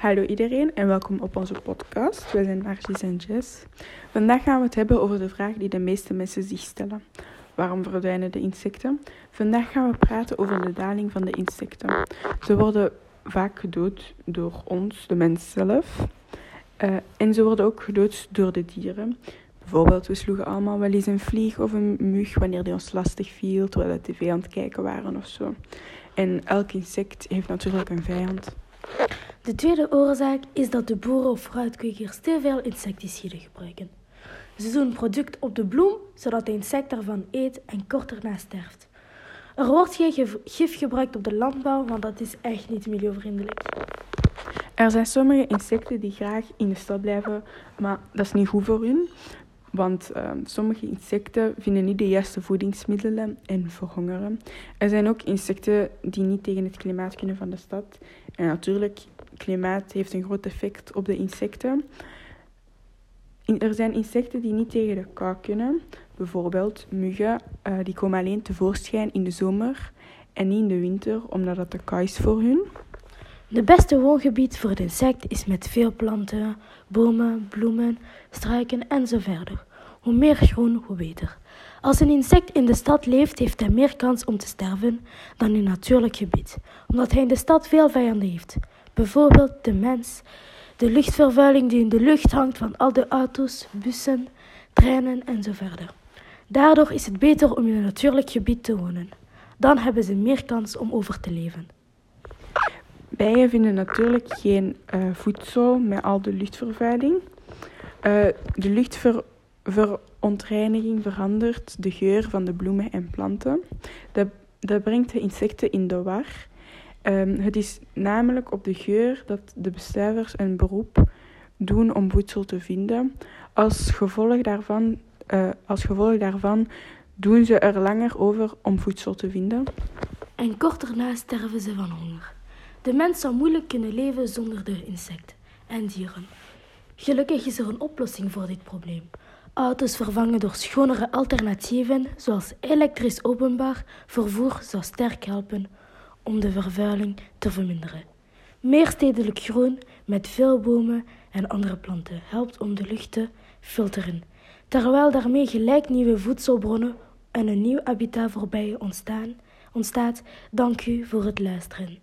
Hallo iedereen en welkom op onze podcast. Wij zijn Margis en Jess. Vandaag gaan we het hebben over de vraag die de meeste mensen zich stellen. Waarom verdwijnen de insecten? Vandaag gaan we praten over de daling van de insecten. Ze worden vaak gedood door ons, de mens zelf. Uh, en ze worden ook gedood door de dieren. Bijvoorbeeld, we sloegen allemaal wel eens een vlieg of een mug wanneer die ons lastig viel terwijl we tv aan het kijken waren of zo. En elk insect heeft natuurlijk een vijand. De tweede oorzaak is dat de boeren of fruitkwekers te veel insecticiden gebruiken. Ze doen product op de bloem zodat de insect ervan eet en kort erna sterft. Er wordt geen gif gebruikt op de landbouw, want dat is echt niet milieuvriendelijk. Er zijn sommige insecten die graag in de stad blijven, maar dat is niet goed voor hun. Want uh, sommige insecten vinden niet de juiste voedingsmiddelen en verhongeren. Er zijn ook insecten die niet tegen het klimaat kunnen van de stad. En natuurlijk, klimaat heeft een groot effect op de insecten. Er zijn insecten die niet tegen de kou kunnen. Bijvoorbeeld muggen, uh, die komen alleen tevoorschijn in de zomer en niet in de winter, omdat het te koud is voor hun. De beste woongebied voor het insect is met veel planten, bomen, bloemen, struiken en zo verder. Hoe meer groen, hoe beter. Als een insect in de stad leeft, heeft hij meer kans om te sterven dan in natuurlijk gebied, omdat hij in de stad veel vijanden heeft. Bijvoorbeeld de mens, de luchtvervuiling die in de lucht hangt van al de auto's, bussen, treinen en zo verder. Daardoor is het beter om in een natuurlijk gebied te wonen. Dan hebben ze meer kans om over te leven. Bijen vinden natuurlijk geen uh, voedsel met al de luchtvervuiling. Uh, de luchtverontreiniging verandert de geur van de bloemen en planten. Dat, dat brengt de insecten in de war. Um, het is namelijk op de geur dat de bestuivers een beroep doen om voedsel te vinden. Als gevolg daarvan, uh, als gevolg daarvan doen ze er langer over om voedsel te vinden. En kort daarna sterven ze van honger. De mens zou moeilijk kunnen leven zonder de insecten en dieren. Gelukkig is er een oplossing voor dit probleem. Auto's vervangen door schonere alternatieven, zoals elektrisch openbaar vervoer, zou sterk helpen om de vervuiling te verminderen. Meer stedelijk groen met veel bomen en andere planten helpt om de lucht te filteren, terwijl daarmee gelijk nieuwe voedselbronnen en een nieuw habitat voorbij ontstaan, ontstaat. Dank u voor het luisteren.